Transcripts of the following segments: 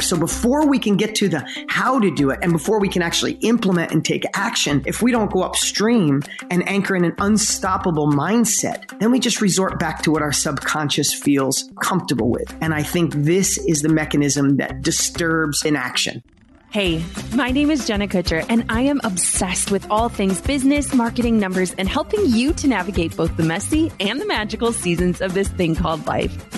So before we can get to the how to do it and before we can actually implement and take action, if we don't go upstream and anchor in an unstoppable mindset, then we just resort back to what our subconscious feels comfortable with. And I think this is the mechanism that disturbs inaction. Hey, my name is Jenna Kutcher, and I am obsessed with all things business, marketing, numbers, and helping you to navigate both the messy and the magical seasons of this thing called life.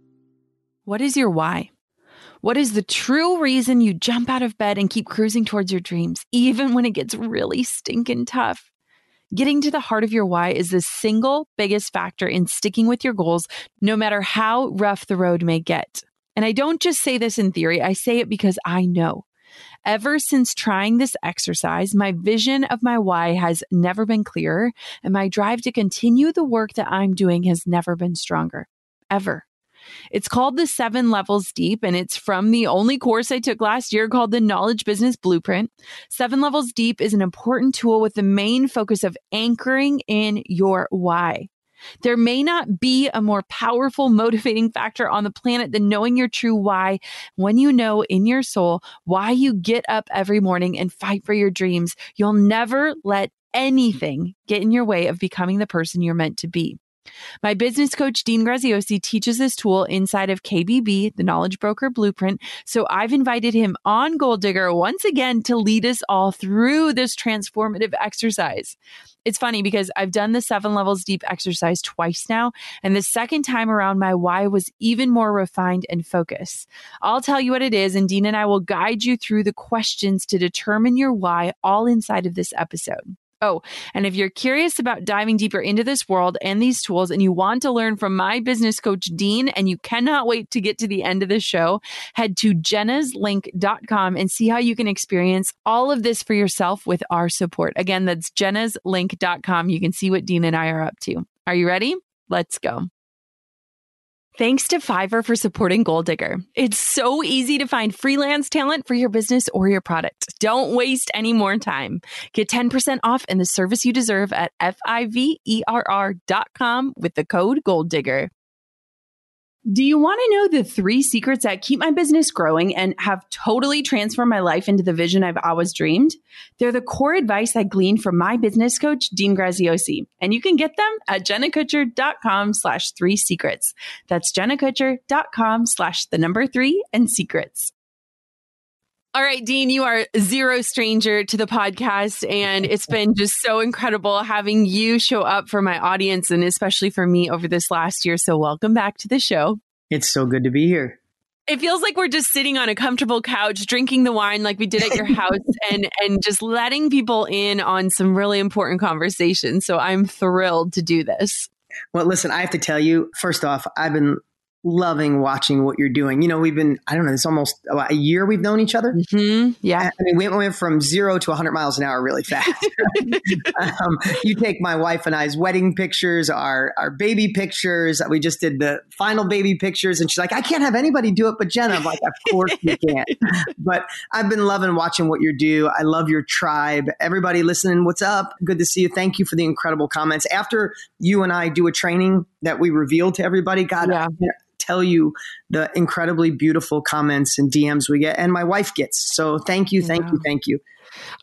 What is your why? What is the true reason you jump out of bed and keep cruising towards your dreams, even when it gets really stinking tough? Getting to the heart of your why is the single biggest factor in sticking with your goals, no matter how rough the road may get. And I don't just say this in theory, I say it because I know. Ever since trying this exercise, my vision of my why has never been clearer, and my drive to continue the work that I'm doing has never been stronger. Ever. It's called the Seven Levels Deep, and it's from the only course I took last year called the Knowledge Business Blueprint. Seven Levels Deep is an important tool with the main focus of anchoring in your why. There may not be a more powerful motivating factor on the planet than knowing your true why. When you know in your soul why you get up every morning and fight for your dreams, you'll never let anything get in your way of becoming the person you're meant to be. My business coach, Dean Graziosi, teaches this tool inside of KBB, the Knowledge Broker Blueprint. So I've invited him on Goal Digger once again to lead us all through this transformative exercise. It's funny because I've done the seven levels deep exercise twice now, and the second time around, my why was even more refined and focused. I'll tell you what it is, and Dean and I will guide you through the questions to determine your why all inside of this episode. Oh, and if you're curious about diving deeper into this world and these tools and you want to learn from my business coach, Dean, and you cannot wait to get to the end of the show, head to jennaslink.com and see how you can experience all of this for yourself with our support. Again, that's jennaslink.com. You can see what Dean and I are up to. Are you ready? Let's go. Thanks to Fiverr for supporting Goal Digger. It's so easy to find freelance talent for your business or your product. Don't waste any more time. Get 10% off in the service you deserve at F-I-V-E-R-R.com with the code Goal Digger. Do you want to know the three secrets that keep my business growing and have totally transformed my life into the vision I've always dreamed? They're the core advice I gleaned from my business coach, Dean Graziosi, and you can get them at jennakutcher.com slash three secrets. That's jennakutcher.com slash the number three and secrets. All right, Dean, you are zero stranger to the podcast, and it's been just so incredible having you show up for my audience and especially for me over this last year. So, welcome back to the show. It's so good to be here. it feels like we're just sitting on a comfortable couch drinking the wine like we did at your house and and just letting people in on some really important conversations so i'm thrilled to do this well listen i have to tell you first off i've been loving watching what you're doing. You know, we've been, I don't know, it's almost a year we've known each other. Mm-hmm. Yeah. I mean, we went from zero to 100 miles an hour really fast. um, you take my wife and I's wedding pictures, our, our baby pictures. We just did the final baby pictures. And she's like, I can't have anybody do it but Jenna. I'm like, of course you can't. but I've been loving watching what you do. I love your tribe. Everybody listening, what's up? Good to see you. Thank you for the incredible comments. After you and I do a training that we reveal to everybody, God, yeah tell you the incredibly beautiful comments and DMs we get, and my wife gets. So thank you, thank you, thank you.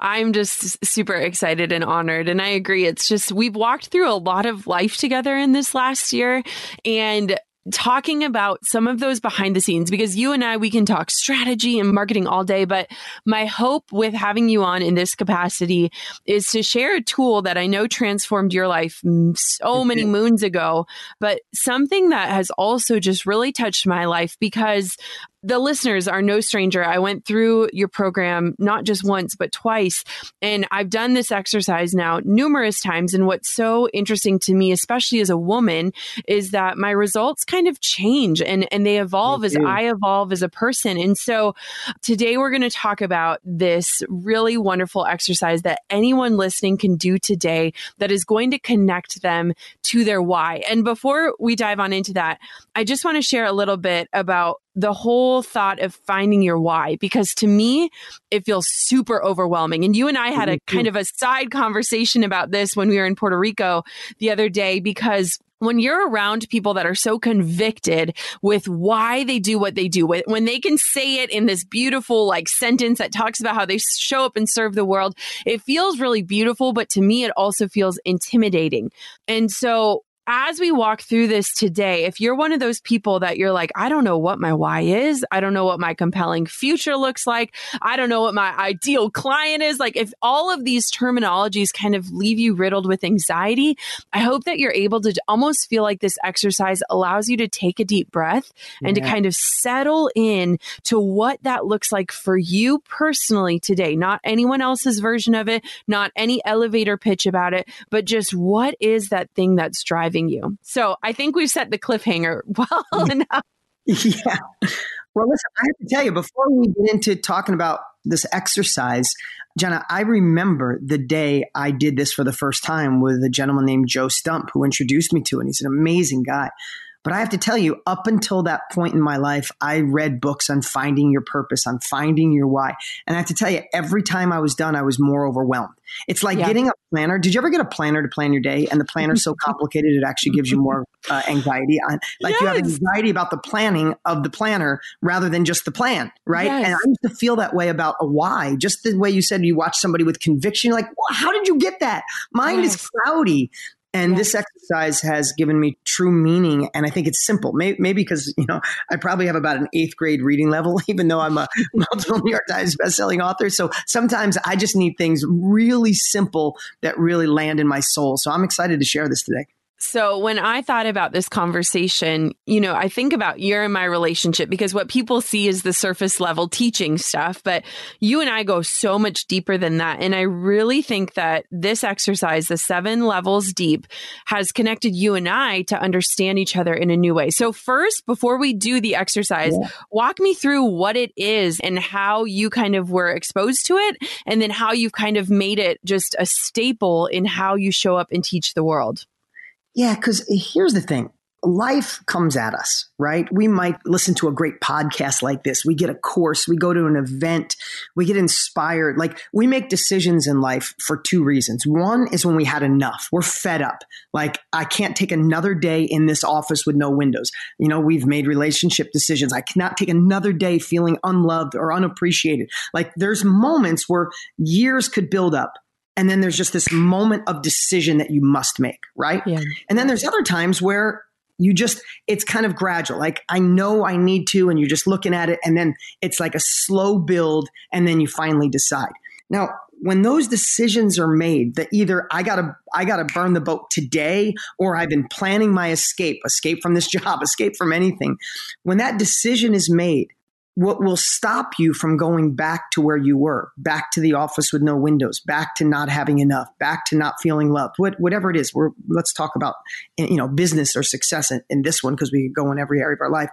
I'm just super excited and honored. And I agree. It's just, we've walked through a lot of life together in this last year. And talking about some of those behind the scenes because you and I, we can talk strategy and marketing all day. But my hope with having you on in this capacity is to share a tool that I know transformed your life so many moons ago, but something that has also just really touched my life because the listeners are no stranger. I went through your program not just once, but twice. And I've done this exercise now numerous times. And what's so interesting to me, especially as a woman, is that my results kind of change and, and they evolve as I evolve as a person. And so today we're going to talk about this really wonderful exercise that anyone listening can do today that is going to connect them to their why. And before we dive on into that, I just want to share a little bit about the whole thought of finding your why because to me it feels super overwhelming and you and i had a kind of a side conversation about this when we were in puerto rico the other day because when you're around people that are so convicted with why they do what they do, when they can say it in this beautiful like sentence that talks about how they show up and serve the world, it feels really beautiful. But to me, it also feels intimidating. And so as we walk through this today, if you're one of those people that you're like, I don't know what my why is, I don't know what my compelling future looks like, I don't know what my ideal client is, like if all of these terminologies kind of leave you riddled with anxiety, I hope that you're able to almost feel like this exercise allows you to take a deep breath and yeah. to kind of settle in to what that looks like for you personally today, not anyone else's version of it, not any elevator pitch about it, but just what is that thing that's driving you. So I think we've set the cliffhanger well mm. enough. Yeah. Well, listen, I have to tell you, before we get into talking about this exercise, Jenna, I remember the day I did this for the first time with a gentleman named Joe Stumpf who introduced me to it. And he's an amazing guy. But I have to tell you, up until that point in my life, I read books on finding your purpose, on finding your why. And I have to tell you, every time I was done, I was more overwhelmed. It's like yeah. getting a planner. Did you ever get a planner to plan your day? And the planner's so complicated, it actually gives you more uh, anxiety. On, like yes. you have anxiety about the planning of the planner rather than just the plan, right? Yes. And I used to feel that way about a why. Just the way you said you watch somebody with conviction, like, well, how did you get that? Mine yes. is cloudy. And yes. this exercise has given me true meaning. And I think it's simple. Maybe, maybe because, you know, I probably have about an eighth grade reading level, even though I'm a multiple New York Times bestselling author. So sometimes I just need things really simple that really land in my soul. So I'm excited to share this today. So when I thought about this conversation, you know, I think about your and my relationship because what people see is the surface level teaching stuff, but you and I go so much deeper than that. And I really think that this exercise, the seven levels deep, has connected you and I to understand each other in a new way. So first, before we do the exercise, yeah. walk me through what it is and how you kind of were exposed to it and then how you've kind of made it just a staple in how you show up and teach the world. Yeah, because here's the thing life comes at us, right? We might listen to a great podcast like this. We get a course, we go to an event, we get inspired. Like we make decisions in life for two reasons. One is when we had enough. We're fed up. Like I can't take another day in this office with no windows. You know, we've made relationship decisions. I cannot take another day feeling unloved or unappreciated. Like there's moments where years could build up and then there's just this moment of decision that you must make, right? Yeah. And then there's other times where you just it's kind of gradual like i know i need to and you're just looking at it and then it's like a slow build and then you finally decide now when those decisions are made that either i gotta i gotta burn the boat today or i've been planning my escape escape from this job escape from anything when that decision is made what will stop you from going back to where you were, back to the office with no windows, back to not having enough, back to not feeling loved, what, whatever it is. We're, let's talk about, eh, you know, business or success in, in this one because we go in every area of our life.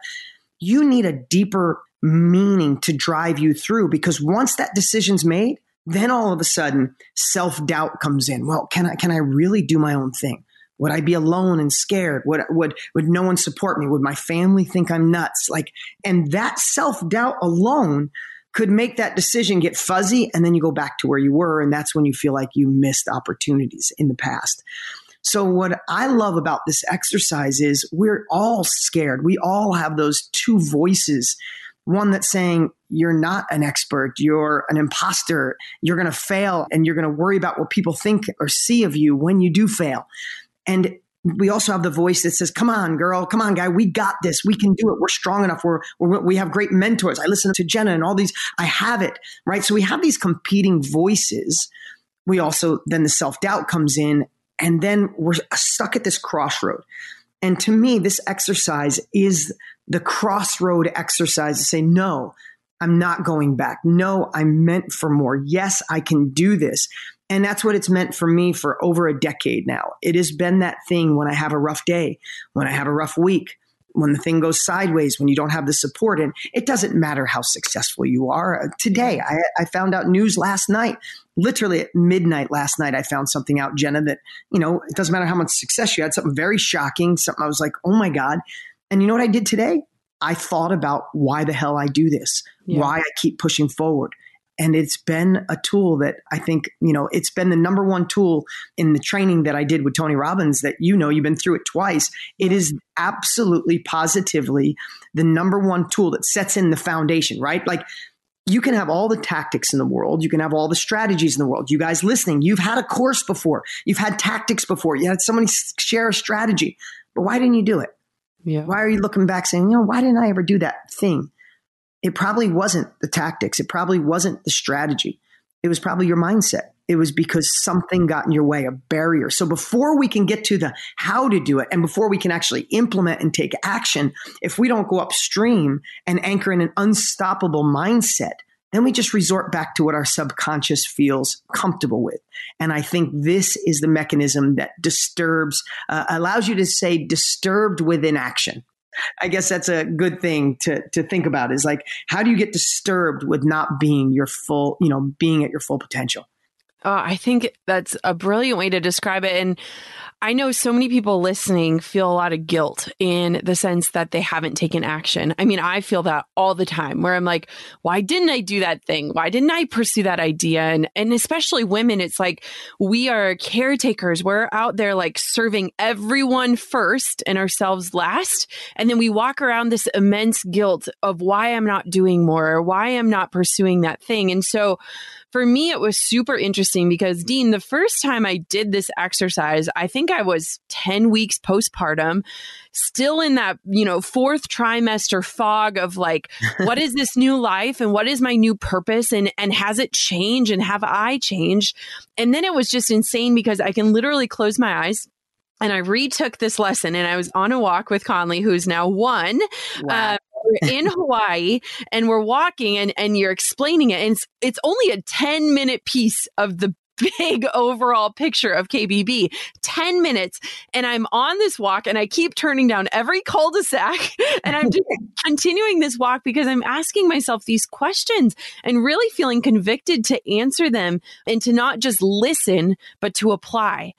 You need a deeper meaning to drive you through because once that decision's made, then all of a sudden self doubt comes in. Well, can I, can I really do my own thing? Would I be alone and scared? Would, would, would no one support me? Would my family think I'm nuts? Like, and that self doubt alone could make that decision get fuzzy. And then you go back to where you were. And that's when you feel like you missed opportunities in the past. So what I love about this exercise is we're all scared. We all have those two voices. One that's saying you're not an expert, you're an imposter, you're going to fail, and you're going to worry about what people think or see of you when you do fail. And we also have the voice that says, "Come on, girl, come on, guy, we got this. We can do it. We're strong enough. We're, we're, we have great mentors." I listen to Jenna and all these. I have it right. So we have these competing voices. We also then the self doubt comes in, and then we're stuck at this crossroad. And to me, this exercise is the crossroad exercise to say, "No, I'm not going back. No, I'm meant for more. Yes, I can do this." And that's what it's meant for me for over a decade now. It has been that thing when I have a rough day, when I have a rough week, when the thing goes sideways, when you don't have the support. And it doesn't matter how successful you are. Uh, today, I, I found out news last night, literally at midnight last night, I found something out, Jenna, that, you know, it doesn't matter how much success you had, something very shocking, something I was like, oh my God. And you know what I did today? I thought about why the hell I do this, yeah. why I keep pushing forward. And it's been a tool that I think, you know, it's been the number one tool in the training that I did with Tony Robbins that you know, you've been through it twice. It is absolutely positively the number one tool that sets in the foundation, right? Like, you can have all the tactics in the world. You can have all the strategies in the world. You guys listening, you've had a course before. You've had tactics before. You had somebody share a strategy. But why didn't you do it? Yeah. Why are you looking back saying, you know, why didn't I ever do that thing? It probably wasn't the tactics. It probably wasn't the strategy. It was probably your mindset. It was because something got in your way, a barrier. So before we can get to the how to do it and before we can actually implement and take action, if we don't go upstream and anchor in an unstoppable mindset, then we just resort back to what our subconscious feels comfortable with. And I think this is the mechanism that disturbs, uh, allows you to say disturbed with inaction. I guess that's a good thing to to think about is like how do you get disturbed with not being your full, you know, being at your full potential? Uh, I think that's a brilliant way to describe it. And I know so many people listening feel a lot of guilt in the sense that they haven't taken action. I mean, I feel that all the time where I'm like, why didn't I do that thing? Why didn't I pursue that idea? And, and especially women, it's like we are caretakers. We're out there like serving everyone first and ourselves last. And then we walk around this immense guilt of why I'm not doing more or why I'm not pursuing that thing. And so for me, it was super interesting because, Dean, the first time I did this exercise, I think I was 10 weeks postpartum, still in that, you know, fourth trimester fog of like, what is this new life and what is my new purpose? And, and has it changed and have I changed? And then it was just insane because I can literally close my eyes and I retook this lesson and I was on a walk with Collins, who's now one. Wow. Uh, we're in Hawaii and we're walking and, and you're explaining it. And it's, it's only a 10 minute piece of the big overall picture of KBB. 10 minutes. And I'm on this walk and I keep turning down every cul de sac. And I'm just continuing this walk because I'm asking myself these questions and really feeling convicted to answer them and to not just listen, but to apply.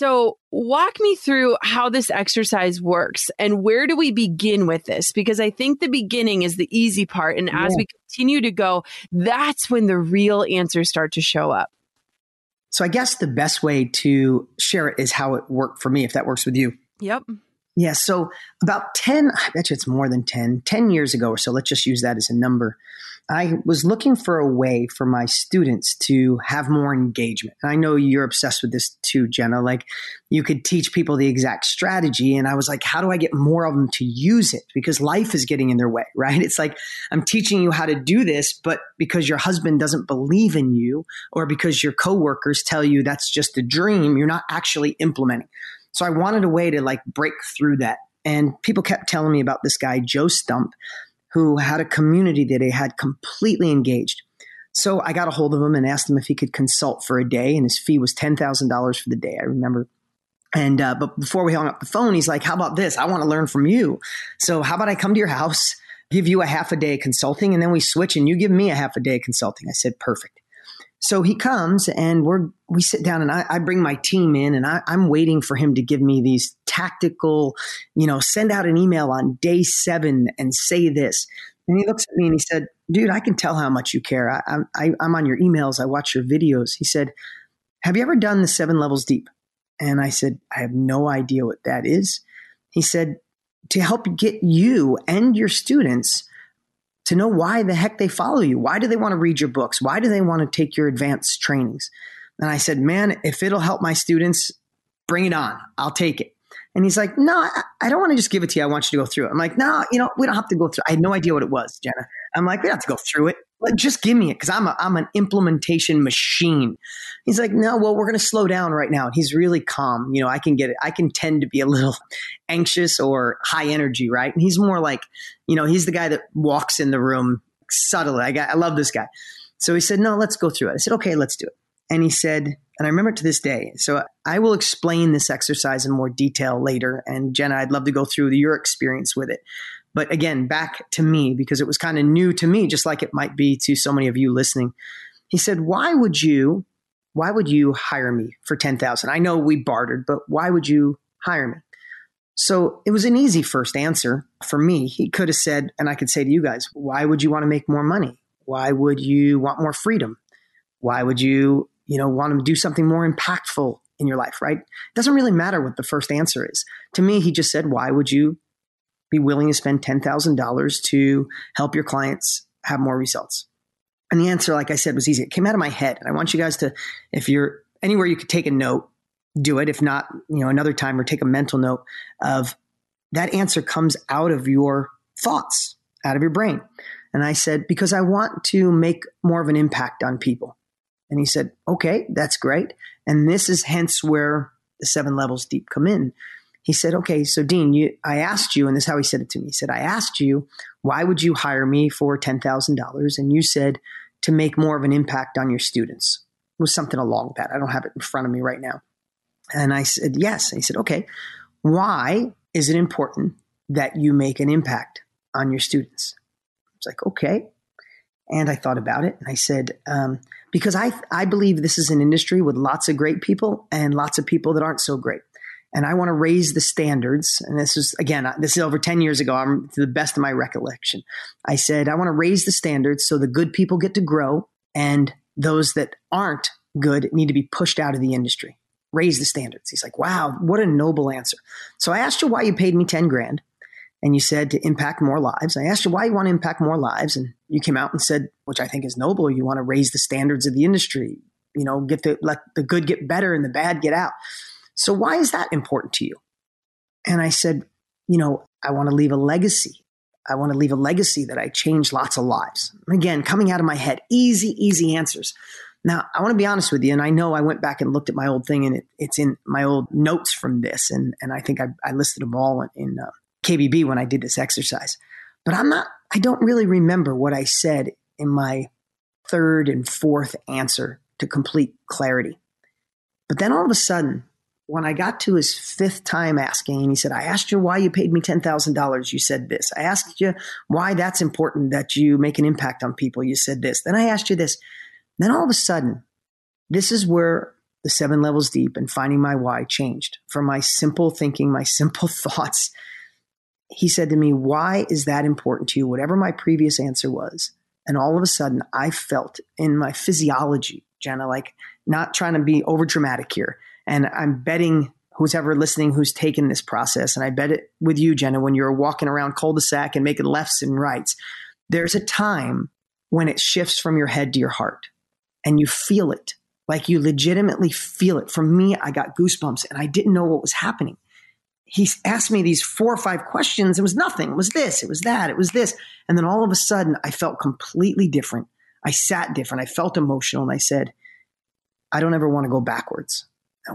So, walk me through how this exercise works and where do we begin with this? Because I think the beginning is the easy part. And as yeah. we continue to go, that's when the real answers start to show up. So, I guess the best way to share it is how it worked for me, if that works with you. Yep. Yeah. So, about 10, I bet you it's more than 10, 10 years ago or so, let's just use that as a number. I was looking for a way for my students to have more engagement. And I know you're obsessed with this too, Jenna. Like you could teach people the exact strategy. And I was like, how do I get more of them to use it? Because life is getting in their way, right? It's like I'm teaching you how to do this, but because your husband doesn't believe in you or because your coworkers tell you that's just a dream, you're not actually implementing. So I wanted a way to like break through that. And people kept telling me about this guy, Joe Stumpf who had a community that they had completely engaged. So I got a hold of him and asked him if he could consult for a day, and his fee was ten thousand dollars for the day. I remember. And uh, but before we hung up the phone, he's like, "How about this? I want to learn from you. So how about I come to your house, give you a half a day consulting, and then we switch, and you give me a half a day consulting." I said, "Perfect." So he comes and we're we sit down and I, I bring my team in and I, I'm waiting for him to give me these tactical, you know, send out an email on day seven and say this. And he looks at me and he said, dude, I can tell how much you care. I, I, I'm on your emails. I watch your videos. He said, have you ever done the seven levels deep? And I said, I have no idea what that is. He said, to help get you and your students to know why the heck they follow you. Why do they want to read your books? Why do they want to take your advanced trainings? And I said, man, if it'll help my students, bring it on. I'll take it. And he's like, no, I, don't want to just give it to you. I want you to go through it. I'm like, no, you know, we don't have to go through. I had no idea what it was, Jenna. I'm like, we don't have to go through it. Like, just give me it because I'm a, I'm an implementation machine. He's like, no, well, we're going to slow down right now. And he's really calm. You know, I can get it. I can tend to be a little anxious or high energy, right? And he's more like, you know, he's the guy that walks in the room subtly. I, got, I love this guy. So he said, no, let's go through it. I said, okay, let's do it. And he said, and I remember it to this day. So I will explain this exercise in more detail later. And Jenna, I'd love to go through your experience with it. But again, back to me because it was kind of new to me, just like it might be to so many of you listening. He said, "Why would you? Why would you hire me for ten thousand? I know we bartered, but why would you hire me?" So it was an easy first answer for me. He could have said, and I could say to you guys, "Why would you want to make more money? Why would you want more freedom? Why would you, you know, want to do something more impactful in your life?" Right? It doesn't really matter what the first answer is. To me, he just said, "Why would you be willing to spend $10,000 to help your clients have more results? And the answer, like I said, was easy. It came out of my head. And I want you guys to, if you're anywhere you could take a note, do it. If not, you know, another time or take a mental note of that answer comes out of your thoughts, out of your brain. And I said, because I want to make more of an impact on people. And he said, okay, that's great. And this is hence where the seven levels deep come in he said, okay, so Dean, you, I asked you, and this is how he said it to me. He said, I asked you, why would you hire me for $10,000? And you said to make more of an impact on your students. It was something along that. I don't have it in front of me right now. And I said, yes. And he said, okay, why is it important that you make an impact on your students? I was like, okay. And I thought about it and I said, um, because I, I believe this is an industry with lots of great people and lots of people that aren't so great and I want to raise the standards. And this is, again, this is over 10 years ago. I'm to the best of my recollection. I said, I want to raise the standards so the good people get to grow and those that aren't good need to be pushed out of the industry. Raise the standards. He's like, wow, what a noble answer. So I asked you why you paid me 10 grand. And you said to impact more lives. I asked you why you want to impact more lives. And you came out and said, which I think is noble, you want to raise the standards of the industry, you know, get the, let the good get better and the bad get out. So why is that important to you? And I said, you know, I want to leave a legacy. I want to leave a legacy that I change lots of lives. Again, coming out of my head, easy, easy answers. Now, I want to be honest with you, and I know I went back and looked at my old thing, and it, it's in my old notes from this, and and I think I, I listed them all in, in uh, KBB when I did this exercise. But I'm not. I don't really remember what I said in my third and fourth answer to complete clarity. But then all of a sudden, when I got to his fifth time asking, and he said, I asked you why you paid me $10,000. You said this. I asked you why that's important that you make an impact on people. You said this. Then I asked you this. Then all of a sudden, this is where the seven levels deep and finding my why changed from my simple thinking, my simple thoughts. He said to me, Why is that important to you? Whatever my previous answer was. And all of a sudden, I felt in my physiology, Jenna, like not trying to be over dramatic here and I'm betting who's ever listening who's taken this process, and I bet it with you, Jenna, when you're walking around cul-de-sac and making lefts and rights, there's a time when it shifts from your head to your heart and you feel it. Like you legitimately feel it. For me, I got goosebumps and I didn't know what was happening. He asked me these four or five questions. It was nothing. It was this, it was that, it was this. And then all of a sudden, I felt completely different. I sat different. I felt emotional. And I said, I don't ever want to go backwards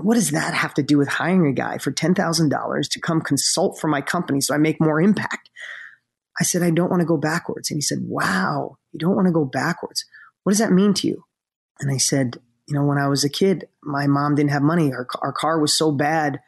what does that have to do with hiring a guy for $10,000 to come consult for my company so I make more impact? I said, I don't want to go backwards. And he said, Wow, you don't want to go backwards. What does that mean to you? And I said, You know, when I was a kid, my mom didn't have money. Our, our car was so bad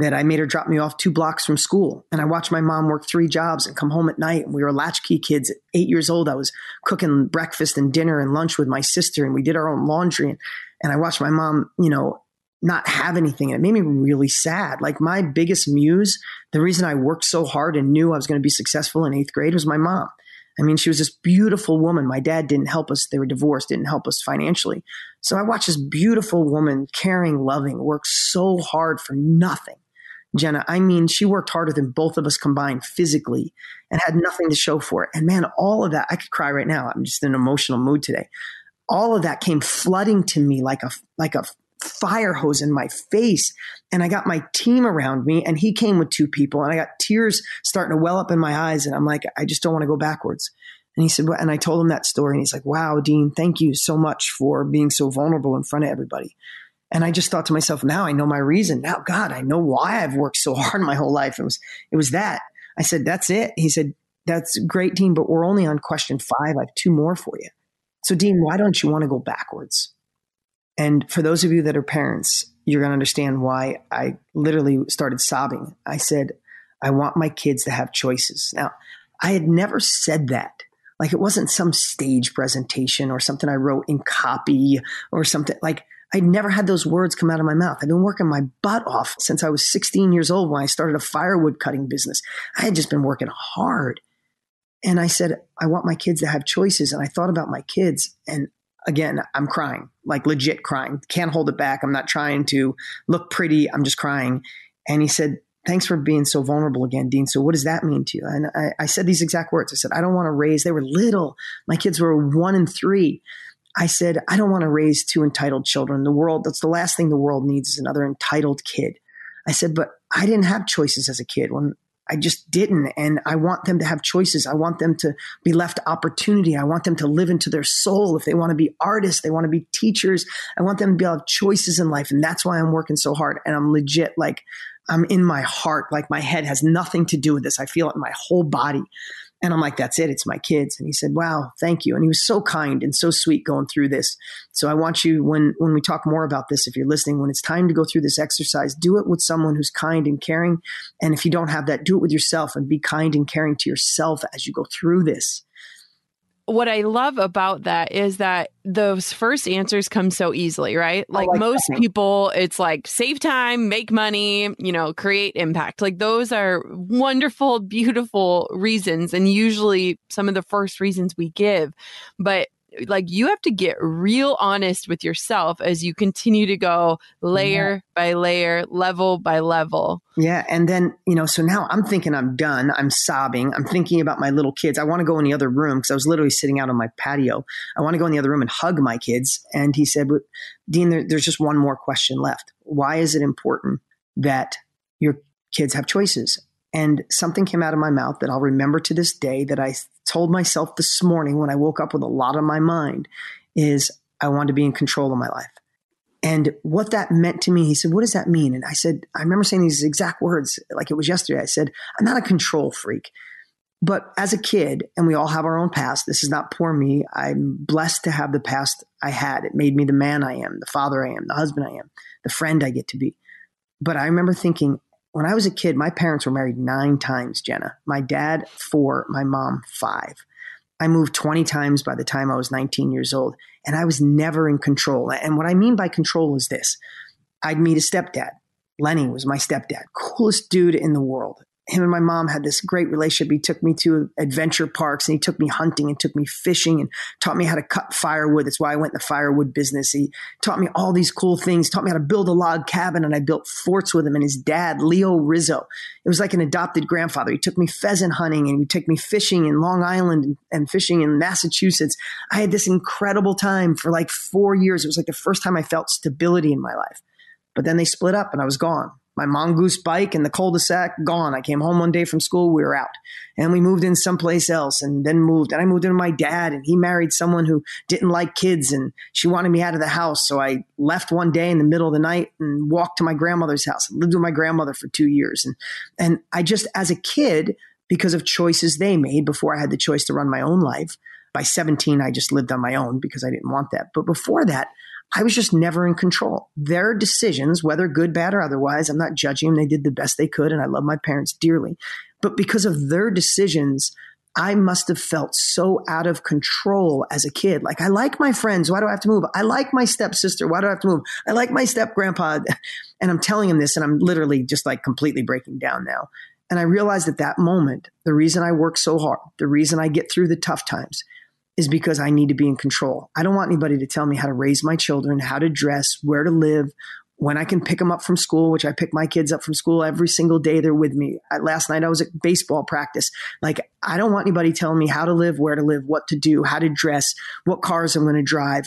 that I made her drop me off two blocks from school. And I watched my mom work three jobs and come home at night. And we were latchkey kids at eight years old. I was cooking breakfast and dinner and lunch with my sister, and we did our own laundry. And, and I watched my mom, you know, not have anything. And it made me really sad. Like my biggest muse, the reason I worked so hard and knew I was going to be successful in eighth grade was my mom. I mean, she was this beautiful woman. My dad didn't help us. They were divorced, didn't help us financially. So I watched this beautiful woman, caring, loving, work so hard for nothing. Jenna, I mean, she worked harder than both of us combined physically and had nothing to show for it. And man, all of that, I could cry right now. I'm just in an emotional mood today. All of that came flooding to me like a, like a fire hose in my face. And I got my team around me and he came with two people and I got tears starting to well up in my eyes. And I'm like, I just don't want to go backwards. And he said, and I told him that story and he's like, wow, Dean, thank you so much for being so vulnerable in front of everybody. And I just thought to myself, now I know my reason. Now, God, I know why I've worked so hard my whole life. It was, it was that. I said, that's it. He said, that's great, Dean, but we're only on question five. I have two more for you. So, Dean, why don't you want to go backwards? And for those of you that are parents, you're going to understand why I literally started sobbing. I said, I want my kids to have choices. Now, I had never said that. Like it wasn't some stage presentation or something I wrote in copy or something like I'd never had those words come out of my mouth. I've been working my butt off since I was 16 years old when I started a firewood cutting business. I had just been working hard. And I said, I want my kids to have choices. And I thought about my kids. And again, I'm crying, like legit crying. Can't hold it back. I'm not trying to look pretty. I'm just crying. And he said, Thanks for being so vulnerable again, Dean. So, what does that mean to you? And I, I said these exact words. I said, I don't want to raise, they were little. My kids were one and three. I said, I don't want to raise two entitled children. The world, that's the last thing the world needs is another entitled kid. I said, but I didn't have choices as a kid when I just didn't. And I want them to have choices. I want them to be left opportunity. I want them to live into their soul. If they want to be artists, they want to be teachers. I want them to be able to have choices in life. And that's why I'm working so hard. And I'm legit like, I'm in my heart. Like my head has nothing to do with this. I feel it in my whole body. And I'm like, that's it. It's my kids. And he said, wow, thank you. And he was so kind and so sweet going through this. So I want you, when, when we talk more about this, if you're listening, when it's time to go through this exercise, do it with someone who's kind and caring. And if you don't have that, do it with yourself and be kind and caring to yourself as you go through this what I love about that is that those first answers come so easily, right? Like, like most that. people, it's like save time, make money, you know, create impact. Like those are wonderful, beautiful reasons, and usually some of the first reasons we give. But like you have to get real honest with yourself as you continue to go layer yeah. by layer, level by level. Yeah. And then, you know, so now I'm thinking I'm done. I'm sobbing. I'm thinking about my little kids. I want to go in the other room because I was literally sitting out on my patio. I want to go in the other room and hug my kids. And he said, Dean, there, there's just one more question left. Why is it important that your kids have choices? And something came out of my mouth that I'll remember to this day that I told myself this morning when I woke up with a lot on my mind is I want to be in control of my life. And what that meant to me, he said, What does that mean? And I said, I remember saying these exact words like it was yesterday. I said, I'm not a control freak. But as a kid, and we all have our own past, this is not poor me. I'm blessed to have the past I had. It made me the man I am, the father I am, the husband I am, the friend I get to be. But I remember thinking, when I was a kid, my parents were married nine times, Jenna. My dad, four, my mom, five. I moved 20 times by the time I was 19 years old, and I was never in control. And what I mean by control is this I'd meet a stepdad. Lenny was my stepdad, coolest dude in the world him and my mom had this great relationship. He took me to adventure parks and he took me hunting and took me fishing and taught me how to cut firewood. That's why I went in the firewood business. He taught me all these cool things, taught me how to build a log cabin and I built forts with him and his dad, Leo Rizzo. It was like an adopted grandfather. He took me pheasant hunting and he took me fishing in Long Island and fishing in Massachusetts. I had this incredible time for like four years. It was like the first time I felt stability in my life. But then they split up and I was gone my mongoose bike and the cul-de-sac gone. I came home one day from school, we were out. And we moved in someplace else and then moved. And I moved in with my dad and he married someone who didn't like kids and she wanted me out of the house. So I left one day in the middle of the night and walked to my grandmother's house. I lived with my grandmother for two years. And and I just as a kid, because of choices they made before I had the choice to run my own life. By 17, I just lived on my own because I didn't want that. But before that, I was just never in control. Their decisions, whether good, bad, or otherwise, I'm not judging them. They did the best they could, and I love my parents dearly. But because of their decisions, I must have felt so out of control as a kid. Like, I like my friends. Why do I have to move? I like my stepsister. Why do I have to move? I like my step grandpa. And I'm telling him this, and I'm literally just like completely breaking down now. And I realized at that moment, the reason I work so hard, the reason I get through the tough times is because I need to be in control. I don't want anybody to tell me how to raise my children, how to dress, where to live, when I can pick them up from school, which I pick my kids up from school every single day, they're with me. I, last night I was at baseball practice. Like, I don't want anybody telling me how to live, where to live, what to do, how to dress, what cars I'm going to drive.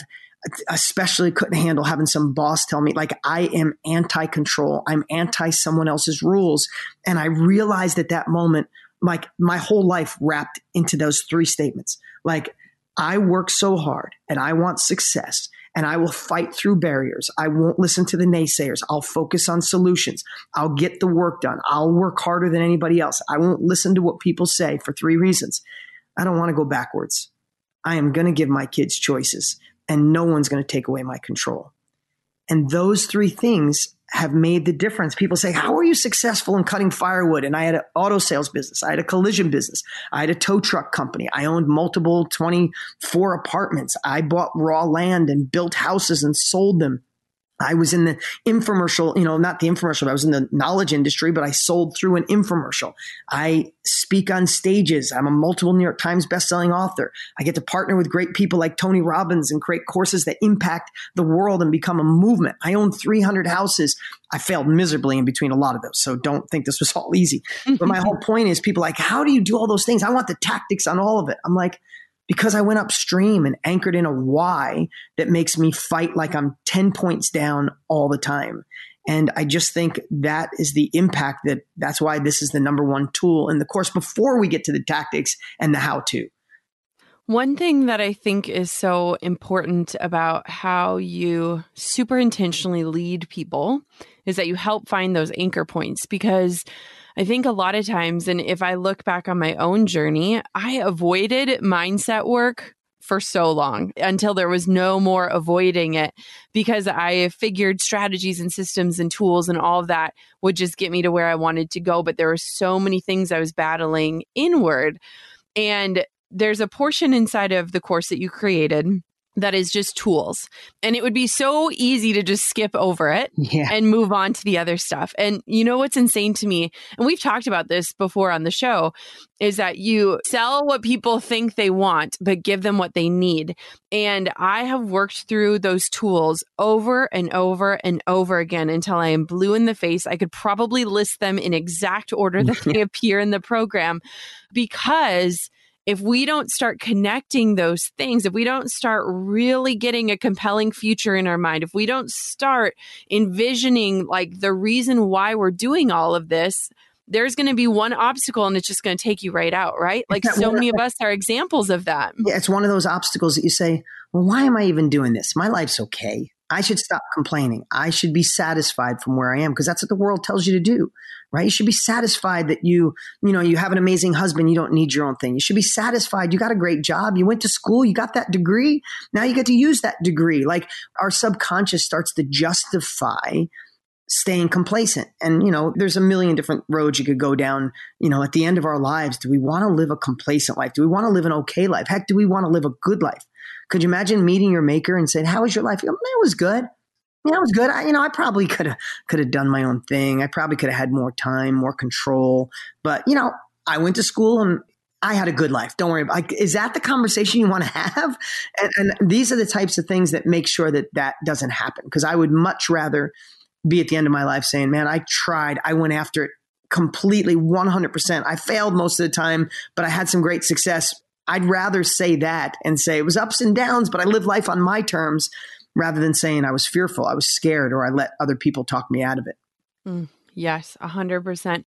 I Especially couldn't handle having some boss tell me, like, I am anti control. I'm anti someone else's rules. And I realized at that moment, like, my whole life wrapped into those three statements. Like, I work so hard and I want success and I will fight through barriers. I won't listen to the naysayers. I'll focus on solutions. I'll get the work done. I'll work harder than anybody else. I won't listen to what people say for three reasons. I don't want to go backwards. I am going to give my kids choices and no one's going to take away my control. And those three things have made the difference. People say, How are you successful in cutting firewood? And I had an auto sales business, I had a collision business, I had a tow truck company, I owned multiple 24 apartments, I bought raw land and built houses and sold them. I was in the infomercial, you know, not the infomercial, I was in the knowledge industry, but I sold through an infomercial. I speak on stages. I'm a multiple New York Times bestselling author. I get to partner with great people like Tony Robbins and create courses that impact the world and become a movement. I own 300 houses. I failed miserably in between a lot of those. So don't think this was all easy. But my whole point is people like, how do you do all those things? I want the tactics on all of it. I'm like, because I went upstream and anchored in a why that makes me fight like I'm 10 points down all the time. And I just think that is the impact that that's why this is the number one tool in the course before we get to the tactics and the how to. One thing that I think is so important about how you super intentionally lead people is that you help find those anchor points because I think a lot of times, and if I look back on my own journey, I avoided mindset work for so long until there was no more avoiding it because I figured strategies and systems and tools and all of that would just get me to where I wanted to go. But there were so many things I was battling inward. And there's a portion inside of the course that you created that is just tools. And it would be so easy to just skip over it yeah. and move on to the other stuff. And you know what's insane to me? And we've talked about this before on the show is that you sell what people think they want, but give them what they need. And I have worked through those tools over and over and over again until I am blue in the face. I could probably list them in exact order that they appear in the program because if we don't start connecting those things, if we don't start really getting a compelling future in our mind, if we don't start envisioning like the reason why we're doing all of this, there's going to be one obstacle and it's just going to take you right out, right? Like so many of us are examples of that. Yeah, it's one of those obstacles that you say, well, why am I even doing this? My life's okay. I should stop complaining. I should be satisfied from where I am because that's what the world tells you to do, right? You should be satisfied that you, you know, you have an amazing husband. You don't need your own thing. You should be satisfied. You got a great job. You went to school. You got that degree. Now you get to use that degree. Like our subconscious starts to justify staying complacent. And, you know, there's a million different roads you could go down. You know, at the end of our lives, do we want to live a complacent life? Do we want to live an okay life? Heck, do we want to live a good life? Could you imagine meeting your maker and saying, "How was your life?" Go, "It was good. Yeah, was good. I, you know, I probably could have could have done my own thing. I probably could have had more time, more control. But you know, I went to school and I had a good life. Don't worry. Like, is that the conversation you want to have? And, and these are the types of things that make sure that that doesn't happen. Because I would much rather be at the end of my life saying, "Man, I tried. I went after it." completely 100%. I failed most of the time, but I had some great success. I'd rather say that and say it was ups and downs, but I lived life on my terms rather than saying I was fearful, I was scared, or I let other people talk me out of it. Mm, yes, 100%.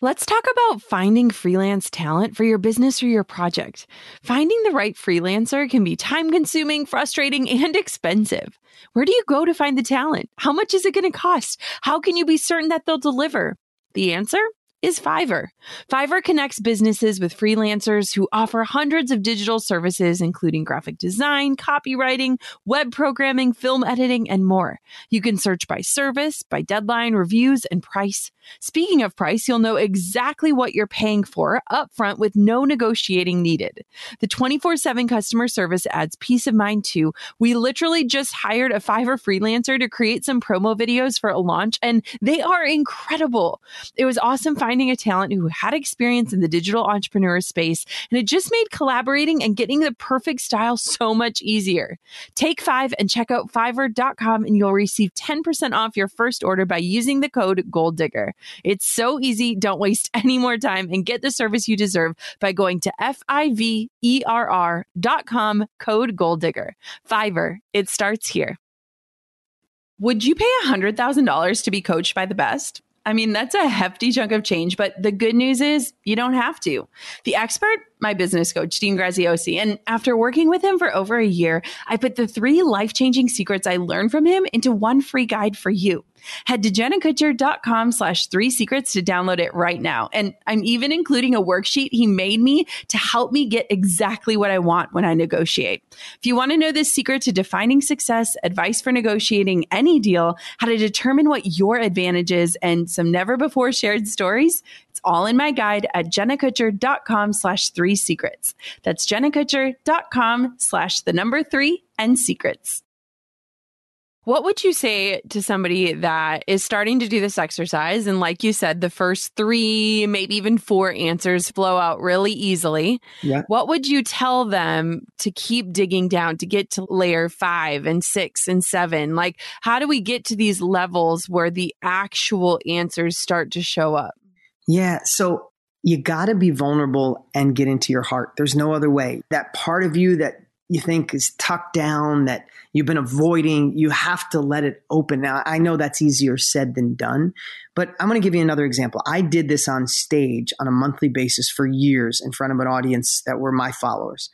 Let's talk about finding freelance talent for your business or your project. Finding the right freelancer can be time consuming, frustrating, and expensive. Where do you go to find the talent? How much is it going to cost? How can you be certain that they'll deliver? The answer? Is Fiverr. Fiverr connects businesses with freelancers who offer hundreds of digital services, including graphic design, copywriting, web programming, film editing, and more. You can search by service, by deadline, reviews, and price. Speaking of price, you'll know exactly what you're paying for upfront with no negotiating needed. The 24 7 customer service adds peace of mind too. We literally just hired a Fiverr freelancer to create some promo videos for a launch, and they are incredible. It was awesome finding a talent who had experience in the digital entrepreneur space, and it just made collaborating and getting the perfect style so much easier. Take five and check out fiverr.com, and you'll receive 10% off your first order by using the code Goal Digger. It's so easy. Don't waste any more time and get the service you deserve by going to F-I-V-E-R-R.com code Goal Digger. Fiverr. It starts here. Would you pay $100,000 to be coached by the best? I mean, that's a hefty chunk of change, but the good news is you don't have to. The expert, my business coach, Dean Graziosi, and after working with him for over a year, I put the three life changing secrets I learned from him into one free guide for you. Head to jennakutcher.com slash three secrets to download it right now. And I'm even including a worksheet he made me to help me get exactly what I want when I negotiate. If you want to know the secret to defining success, advice for negotiating any deal, how to determine what your advantage is, and some never before shared stories, it's all in my guide at jennakutcher.com slash three secrets. That's jennakutcher.com slash the number three and secrets. What would you say to somebody that is starting to do this exercise? And like you said, the first three, maybe even four answers flow out really easily. Yeah. What would you tell them to keep digging down to get to layer five and six and seven? Like, how do we get to these levels where the actual answers start to show up? Yeah. So you got to be vulnerable and get into your heart. There's no other way. That part of you that you think is tucked down, that you've been avoiding, you have to let it open. Now, I know that's easier said than done, but I'm going to give you another example. I did this on stage on a monthly basis for years in front of an audience that were my followers.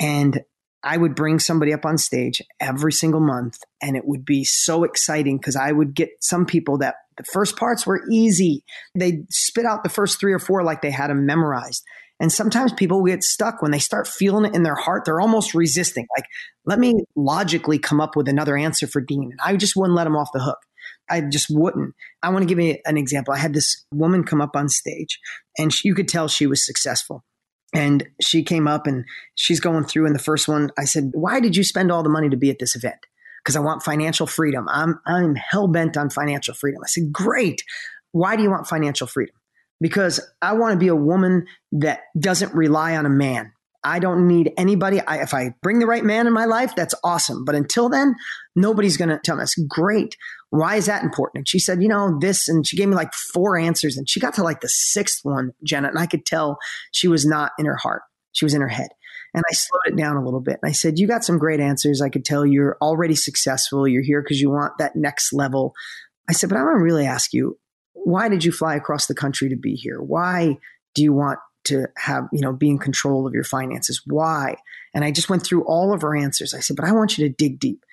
And I would bring somebody up on stage every single month, and it would be so exciting because I would get some people that the first parts were easy. They spit out the first three or four like they had them memorized. And sometimes people get stuck when they start feeling it in their heart. They're almost resisting. Like, let me logically come up with another answer for Dean. And I just wouldn't let him off the hook. I just wouldn't. I want to give you an example. I had this woman come up on stage, and she, you could tell she was successful. And she came up and she's going through. And the first one, I said, Why did you spend all the money to be at this event? Because I want financial freedom. I'm, I'm hell bent on financial freedom. I said, Great. Why do you want financial freedom? because I want to be a woman that doesn't rely on a man. I don't need anybody. I, if I bring the right man in my life, that's awesome. But until then, nobody's going to tell me. That's great. Why is that important? And she said, you know, this, and she gave me like four answers. And she got to like the sixth one, Jenna, and I could tell she was not in her heart. She was in her head. And I slowed it down a little bit. And I said, You got some great answers. I could tell you're already successful. You're here because you want that next level. I said, But I want to really ask you, why did you fly across the country to be here? Why do you want to have, you know, be in control of your finances? Why? And I just went through all of her answers. I said, but I want you to dig deep.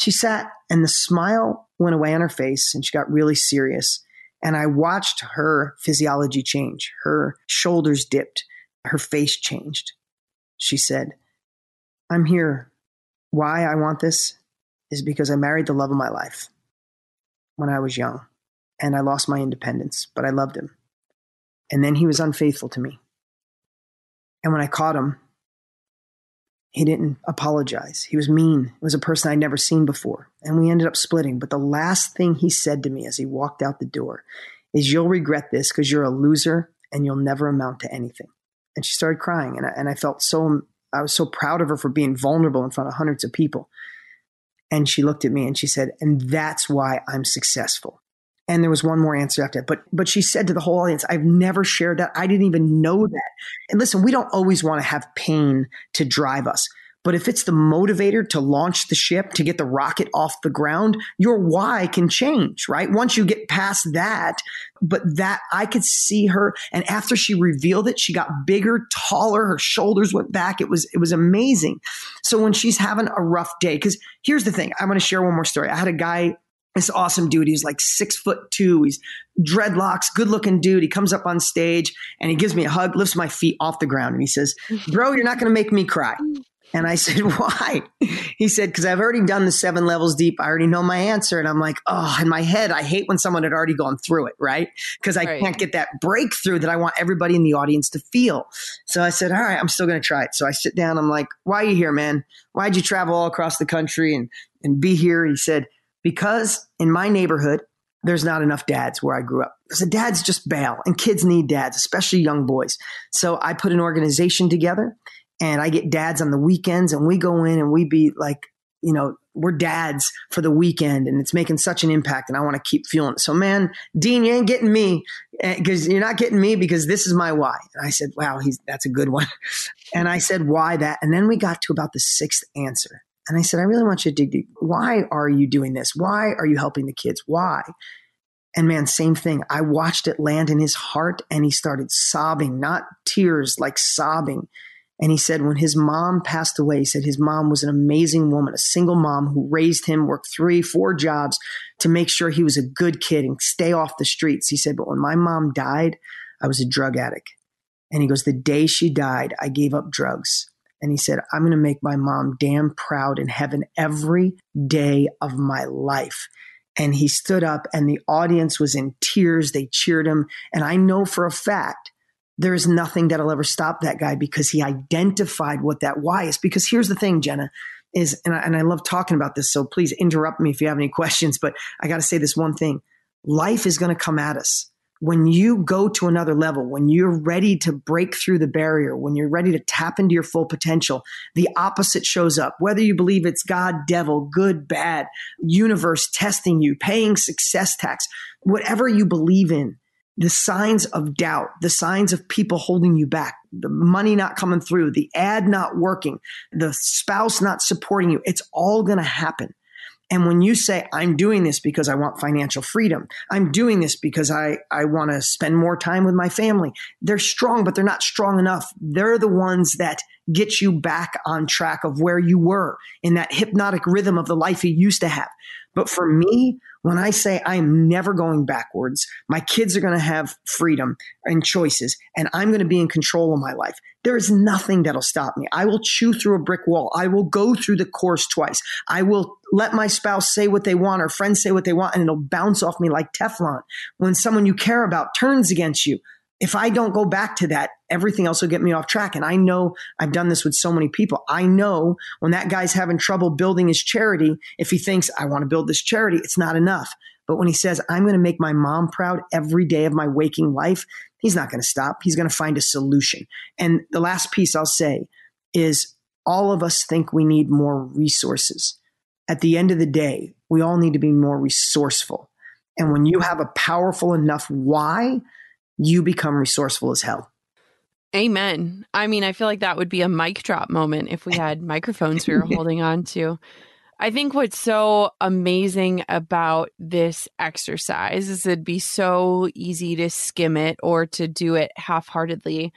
She sat and the smile went away on her face and she got really serious. And I watched her physiology change. Her shoulders dipped, her face changed. She said, I'm here. Why I want this is because I married the love of my life when I was young and I lost my independence, but I loved him. And then he was unfaithful to me. And when I caught him, he didn't apologize. He was mean. It was a person I'd never seen before. And we ended up splitting. But the last thing he said to me as he walked out the door is, You'll regret this because you're a loser and you'll never amount to anything. And she started crying. And I, and I felt so, I was so proud of her for being vulnerable in front of hundreds of people. And she looked at me and she said, And that's why I'm successful. And there was one more answer after that. But but she said to the whole audience, I've never shared that. I didn't even know that. And listen, we don't always want to have pain to drive us. But if it's the motivator to launch the ship, to get the rocket off the ground, your why can change, right? Once you get past that, but that I could see her. And after she revealed it, she got bigger, taller, her shoulders went back. It was, it was amazing. So when she's having a rough day, because here's the thing, I'm going to share one more story. I had a guy this awesome dude. He's like six foot two. He's dreadlocks, good looking dude. He comes up on stage and he gives me a hug, lifts my feet off the ground, and he says, Bro, you're not going to make me cry. And I said, Why? He said, Because I've already done the seven levels deep. I already know my answer. And I'm like, Oh, in my head, I hate when someone had already gone through it, right? Because I right. can't get that breakthrough that I want everybody in the audience to feel. So I said, All right, I'm still going to try it. So I sit down. I'm like, Why are you here, man? Why'd you travel all across the country and, and be here? he said, Because in my neighborhood, there's not enough dads where I grew up. So dads just bail and kids need dads, especially young boys. So I put an organization together and I get dads on the weekends and we go in and we be like, you know, we're dads for the weekend and it's making such an impact and I want to keep fueling it. So man, Dean, you ain't getting me because eh, you're not getting me because this is my why. And I said, wow, he's, that's a good one. And I said, why that? And then we got to about the sixth answer. And I said, I really want you to dig deep. Why are you doing this? Why are you helping the kids? Why? And man, same thing. I watched it land in his heart and he started sobbing, not tears, like sobbing. And he said when his mom passed away, he said his mom was an amazing woman, a single mom who raised him, worked three, four jobs to make sure he was a good kid and stay off the streets. He said, but when my mom died, I was a drug addict. And he goes, the day she died, I gave up drugs. And he said, I'm going to make my mom damn proud in heaven every day of my life. And he stood up and the audience was in tears. They cheered him. And I know for a fact there is nothing that'll ever stop that guy because he identified what that why is. Because here's the thing, Jenna, is, and I, and I love talking about this, so please interrupt me if you have any questions, but I got to say this one thing. Life is going to come at us. When you go to another level, when you're ready to break through the barrier, when you're ready to tap into your full potential, the opposite shows up. Whether you believe it's God, devil, good, bad, universe testing you, paying success tax, whatever you believe in, the signs of doubt, the signs of people holding you back, the money not coming through, the ad not working, the spouse not supporting you, it's all going to happen. And when you say, I'm doing this because I want financial freedom, I'm doing this because I, I want to spend more time with my family, they're strong, but they're not strong enough. They're the ones that get you back on track of where you were in that hypnotic rhythm of the life you used to have. But for me, when I say I'm never going backwards, my kids are going to have freedom and choices, and I'm going to be in control of my life. There is nothing that'll stop me. I will chew through a brick wall. I will go through the course twice. I will let my spouse say what they want or friends say what they want, and it'll bounce off me like Teflon. When someone you care about turns against you, if I don't go back to that, everything else will get me off track. And I know I've done this with so many people. I know when that guy's having trouble building his charity, if he thinks, I want to build this charity, it's not enough. But when he says, I'm going to make my mom proud every day of my waking life, he's not going to stop. He's going to find a solution. And the last piece I'll say is all of us think we need more resources. At the end of the day, we all need to be more resourceful. And when you have a powerful enough why, you become resourceful as hell. Amen. I mean, I feel like that would be a mic drop moment if we had microphones we were holding on to. I think what's so amazing about this exercise is it'd be so easy to skim it or to do it half heartedly.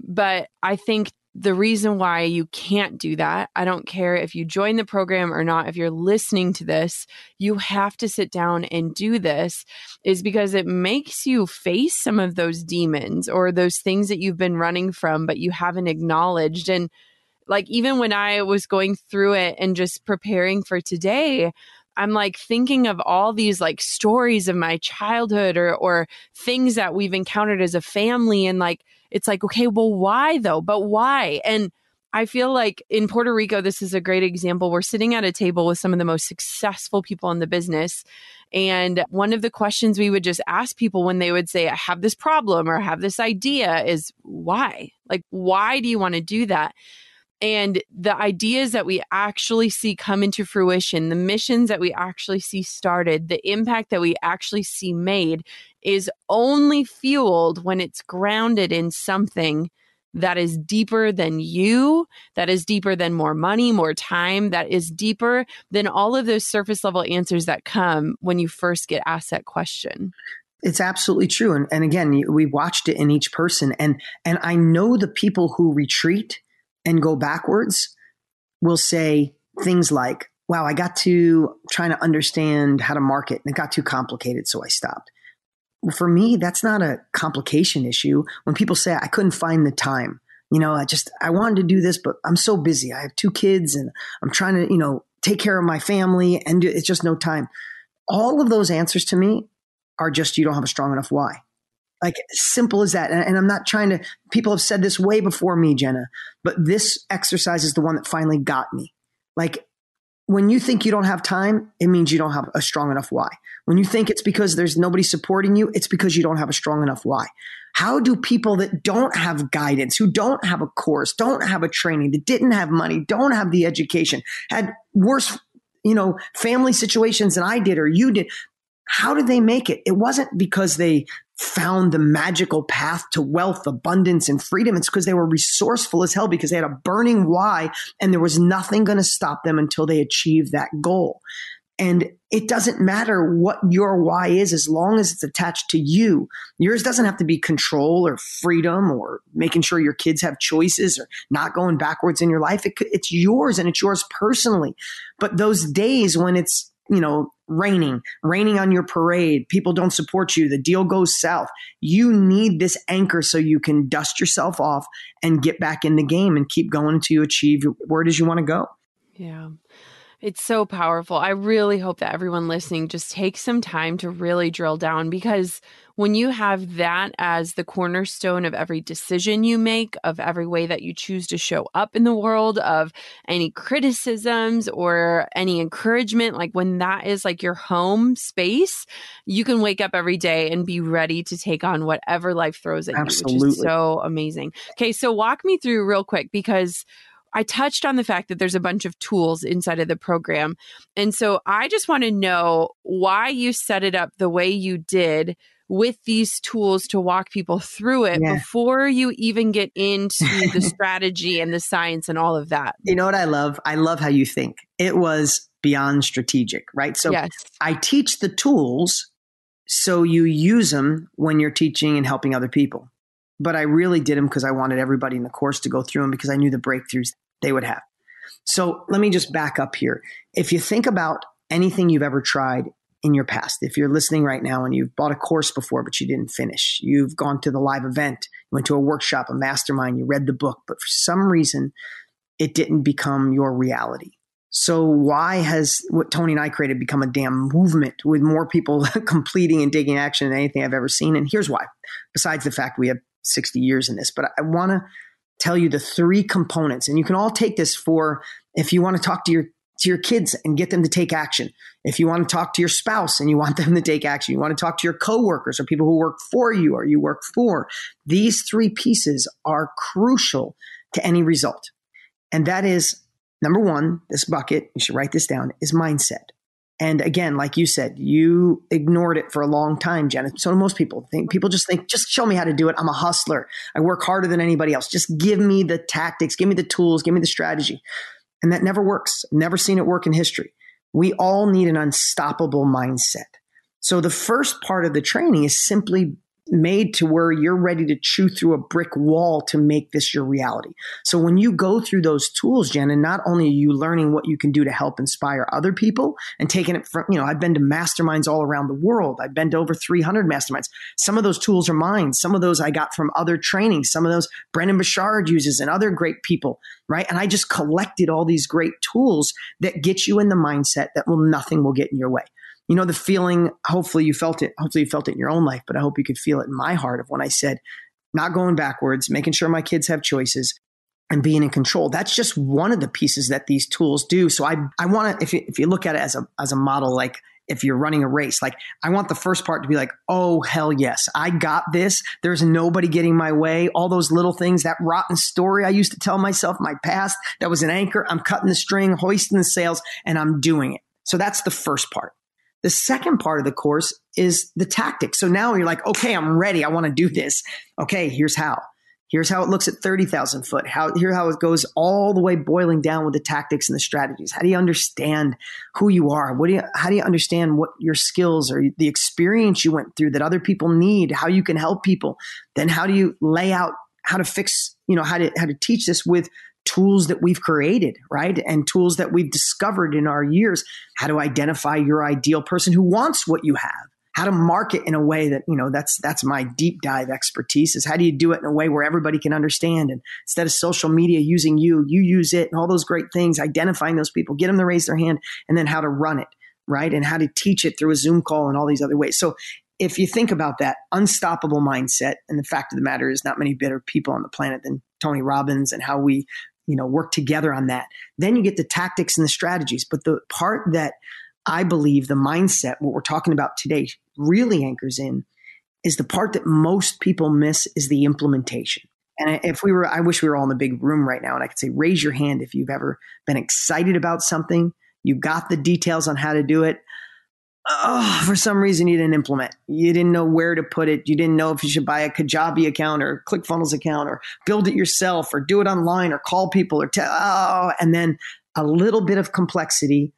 But I think the reason why you can't do that, I don't care if you join the program or not, if you're listening to this, you have to sit down and do this, is because it makes you face some of those demons or those things that you've been running from, but you haven't acknowledged. And like, even when I was going through it and just preparing for today, I'm like thinking of all these like stories of my childhood or or things that we've encountered as a family and like it's like, okay, well, why though? But why? And I feel like in Puerto Rico, this is a great example. We're sitting at a table with some of the most successful people in the business. And one of the questions we would just ask people when they would say, I have this problem or I have this idea is why? Like, why do you want to do that? And the ideas that we actually see come into fruition, the missions that we actually see started, the impact that we actually see made is only fueled when it's grounded in something that is deeper than you, that is deeper than more money, more time, that is deeper than all of those surface level answers that come when you first get asked that question. It's absolutely true. And, and again, we watched it in each person. And, and I know the people who retreat and go backwards will say things like, wow, I got to trying to understand how to market and it got too complicated. So I stopped. For me, that's not a complication issue. When people say I couldn't find the time, you know, I just, I wanted to do this, but I'm so busy. I have two kids and I'm trying to, you know, take care of my family and it's just no time. All of those answers to me are just, you don't have a strong enough why. Like simple as that. And, and, I'm not trying to, people have said this way before me, Jenna, but this exercise is the one that finally got me. Like when you think you don't have time, it means you don't have a strong enough why. When you think it's because there's nobody supporting you, it's because you don't have a strong enough why. How do people that don't have guidance, who don't have a course, don't have a training, that didn't have money, don't have the education, had worse, you know, family situations than I did or you did, how did they make it? It wasn't because they found the magical path to wealth, abundance, and freedom. It's because they were resourceful as hell because they had a burning why and there was nothing going to stop them until they achieved that goal. And it doesn't matter what your why is as long as it's attached to you. Yours doesn't have to be control or freedom or making sure your kids have choices or not going backwards in your life. It, it's yours and it's yours personally. But those days when it's you know, raining, raining on your parade, people don't support you, the deal goes south. You need this anchor so you can dust yourself off and get back in the game and keep going until you achieve where it is you want to go. Yeah. It's so powerful. I really hope that everyone listening just takes some time to really drill down because when you have that as the cornerstone of every decision you make, of every way that you choose to show up in the world, of any criticisms or any encouragement, like when that is like your home space, you can wake up every day and be ready to take on whatever life throws at Absolutely. you, which is so amazing. Okay, so walk me through real quick because I touched on the fact that there's a bunch of tools inside of the program. And so I just want to know why you set it up the way you did with these tools to walk people through it yeah. before you even get into the strategy and the science and all of that. You know what I love? I love how you think. It was beyond strategic, right? So yes. I teach the tools so you use them when you're teaching and helping other people but I really did them because I wanted everybody in the course to go through them because I knew the breakthroughs they would have. So let me just back up here. If you think about anything you've ever tried in your past, if you're listening right now and you've bought a course before but you didn't finish, you've gone to the live event, you went to a workshop, a mastermind, you read the book, but for some reason it didn't become your reality. So why has what Tony and I created become a damn movement with more people completing and taking action than anything I've ever seen? And here's why. Besides the fact we have 60 years in this. But I want to tell you the three components, and you can all take this for if you want to talk to your to your kids and get them to take action. If you want to talk to your spouse and you want them to take action, you want to talk to your coworkers or people who work for you or you work for. These three pieces are crucial to any result. And that is number one, this bucket, you should write this down, is mindset. And again, like you said, you ignored it for a long time, Jenna. So most people think people just think, just show me how to do it. I'm a hustler. I work harder than anybody else. Just give me the tactics, give me the tools, give me the strategy. And that never works. Never seen it work in history. We all need an unstoppable mindset. So the first part of the training is simply made to where you're ready to chew through a brick wall to make this your reality. So when you go through those tools, Jen, and not only are you learning what you can do to help inspire other people and taking it from, you know, I've been to masterminds all around the world. I've been to over 300 masterminds. Some of those tools are mine. Some of those I got from other trainings. Some of those Brendon Burchard uses and other great people, right? And I just collected all these great tools that get you in the mindset that will nothing will get in your way you know the feeling hopefully you felt it hopefully you felt it in your own life but i hope you could feel it in my heart of when i said not going backwards making sure my kids have choices and being in control. That's just one of the pieces that these tools do. So i i want to if you, if you look at it as a as a model like if you're running a race like i want the first part to be like oh hell yes i got this. There's nobody getting my way. All those little things that rotten story i used to tell myself my past that was an anchor. I'm cutting the string hoisting the sails and i'm doing it. So that's the first part the second part of the course is the tactics. So now you're like, okay, I'm ready. I want to do this. Okay, here's how. Here's how it looks at 30,000 foot. How, here how it goes all the way boiling down with the tactics and the strategies. How do you understand who you are? What do you, how do you understand what your skills or the experience you went through that other people need? How you can help people? Then how do you lay out how to fix, you know, how to, how to teach this with tools that we've created, right? And tools that we've discovered in our years, how to identify your ideal person who wants what you have. How to market in a way that you know that's that's my deep dive expertise is how do you do it in a way where everybody can understand? And instead of social media using you you use it and all those great things identifying those people get them to raise their hand and then how to run it right? And how to teach it through a zoom call and all these other ways. So if you think about that unstoppable mindset and the fact of the matter is not many better people on the planet than tony robbins and how we you know work together on that then you get the tactics and the strategies but the part that I believe the mindset, what we're talking about today, really anchors in is the part that most people miss is the implementation. And if we were, I wish we were all in the big room right now and I could say, raise your hand if you've ever been excited about something, you got the details on how to do it. Oh, for some reason you didn't implement. You didn't know where to put it. You didn't know if you should buy a Kajabi account or ClickFunnels account or build it yourself or do it online or call people or tell. Oh, and then a little bit of complexity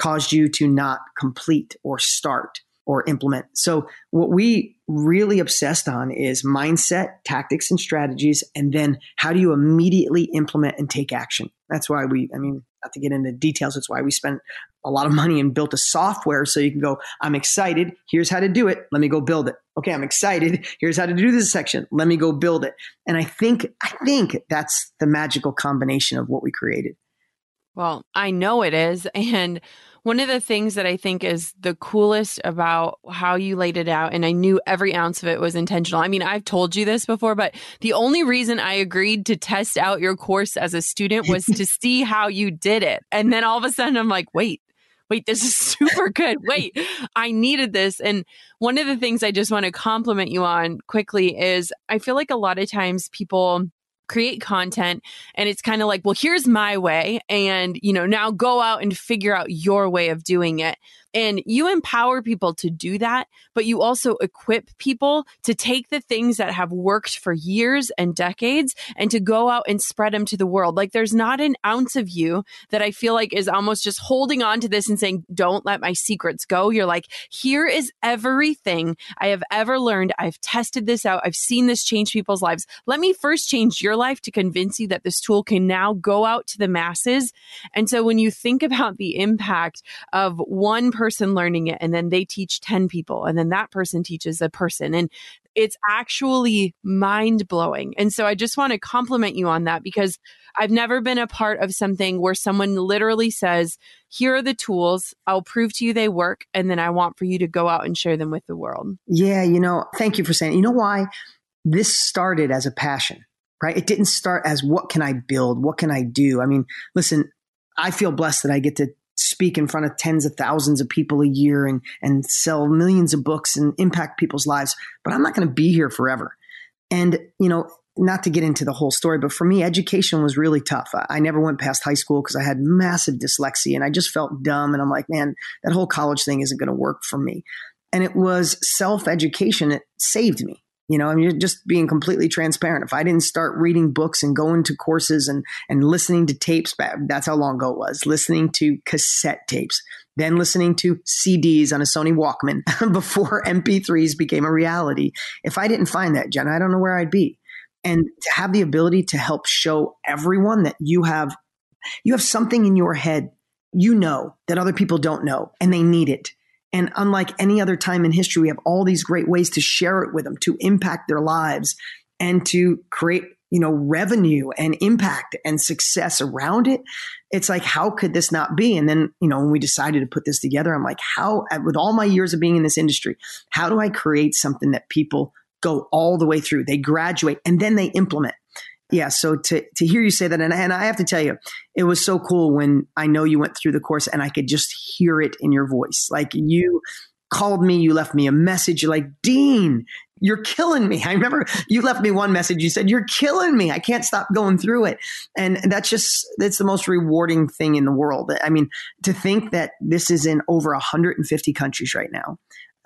caused you to not complete or start or implement. So what we really obsessed on is mindset, tactics and strategies and then how do you immediately implement and take action. That's why we I mean not to get into details that's why we spent a lot of money and built a software so you can go I'm excited, here's how to do it, let me go build it. Okay, I'm excited, here's how to do this section, let me go build it. And I think I think that's the magical combination of what we created. Well, I know it is and one of the things that I think is the coolest about how you laid it out, and I knew every ounce of it was intentional. I mean, I've told you this before, but the only reason I agreed to test out your course as a student was to see how you did it. And then all of a sudden, I'm like, wait, wait, this is super good. Wait, I needed this. And one of the things I just want to compliment you on quickly is I feel like a lot of times people create content and it's kind of like well here's my way and you know now go out and figure out your way of doing it and you empower people to do that, but you also equip people to take the things that have worked for years and decades and to go out and spread them to the world. Like there's not an ounce of you that I feel like is almost just holding on to this and saying, don't let my secrets go. You're like, here is everything I have ever learned. I've tested this out. I've seen this change people's lives. Let me first change your life to convince you that this tool can now go out to the masses. And so when you think about the impact of one person learning it and then they teach 10 people and then that person teaches a person and it's actually mind blowing. And so I just want to compliment you on that because I've never been a part of something where someone literally says, here are the tools. I'll prove to you they work. And then I want for you to go out and share them with the world. Yeah. You know, thank you for saying, you know why this started as a passion, right? It didn't start as what can I build? What can I do? I mean, listen, I feel blessed that I get to speak in front of tens of thousands of people a year and, and sell millions of books and impact people's lives, but I'm not going to be here forever. And, you know, not to get into the whole story, but for me, education was really tough. I, I never went past high school because I had massive dyslexia and I just felt dumb. And I'm like, man, that whole college thing isn't going to work for me. And it was self education that saved me. You know, I mean, just being completely transparent. If I didn't start reading books and going to courses and, and listening to tapes, that's how long ago it was, listening to cassette tapes, then listening to CDs on a Sony Walkman before MP3s became a reality. If I didn't find that, Jenna, I don't know where I'd be. And to have the ability to help show everyone that you have, you have something in your head you know that other people don't know and they need it and unlike any other time in history, we have all these great ways to share it with them, to impact their lives and to create, you know, revenue and impact and success around it. It's like, how could this not be? And then, you know, when we decided to put this together, I'm like, how, with all my years of being in this industry, how do I create something that people go all the way through? They graduate and then they implement yeah so to to hear you say that and, and i have to tell you it was so cool when i know you went through the course and i could just hear it in your voice. Like you called me you left me a message you're like dean you're killing me. I remember you left me one message you said you're killing me. I can't stop going through it. And that's just that's the most rewarding thing in the world. I mean to think that this is in over 150 countries right now.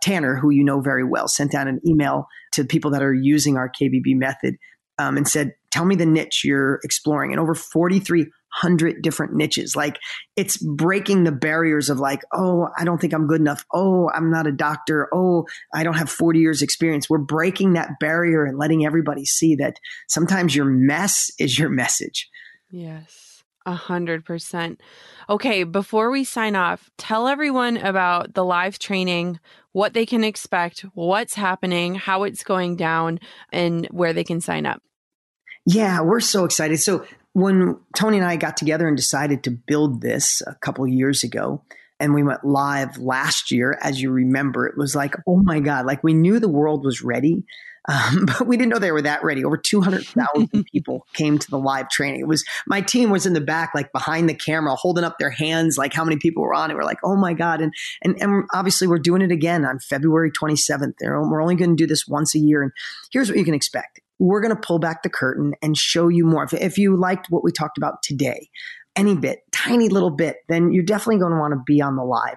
Tanner who you know very well sent out an email to people that are using our kbb method um, and said, Tell me the niche you're exploring. And over 4,300 different niches. Like it's breaking the barriers of like, oh, I don't think I'm good enough. Oh, I'm not a doctor. Oh, I don't have 40 years experience. We're breaking that barrier and letting everybody see that sometimes your mess is your message. Yes. A hundred percent. Okay, before we sign off, tell everyone about the live training, what they can expect, what's happening, how it's going down, and where they can sign up. Yeah, we're so excited. So when Tony and I got together and decided to build this a couple years ago, and we went live last year, as you remember, it was like, oh my God, like we knew the world was ready. Um, but we didn't know they were that ready. Over 200,000 people came to the live training. It was my team was in the back, like behind the camera, holding up their hands, like how many people were on it. We're like, oh my God. And, and, and obviously we're doing it again on February 27th. We're only going to do this once a year. And here's what you can expect. We're going to pull back the curtain and show you more. If, if you liked what we talked about today, any bit, tiny little bit, then you're definitely going to want to be on the live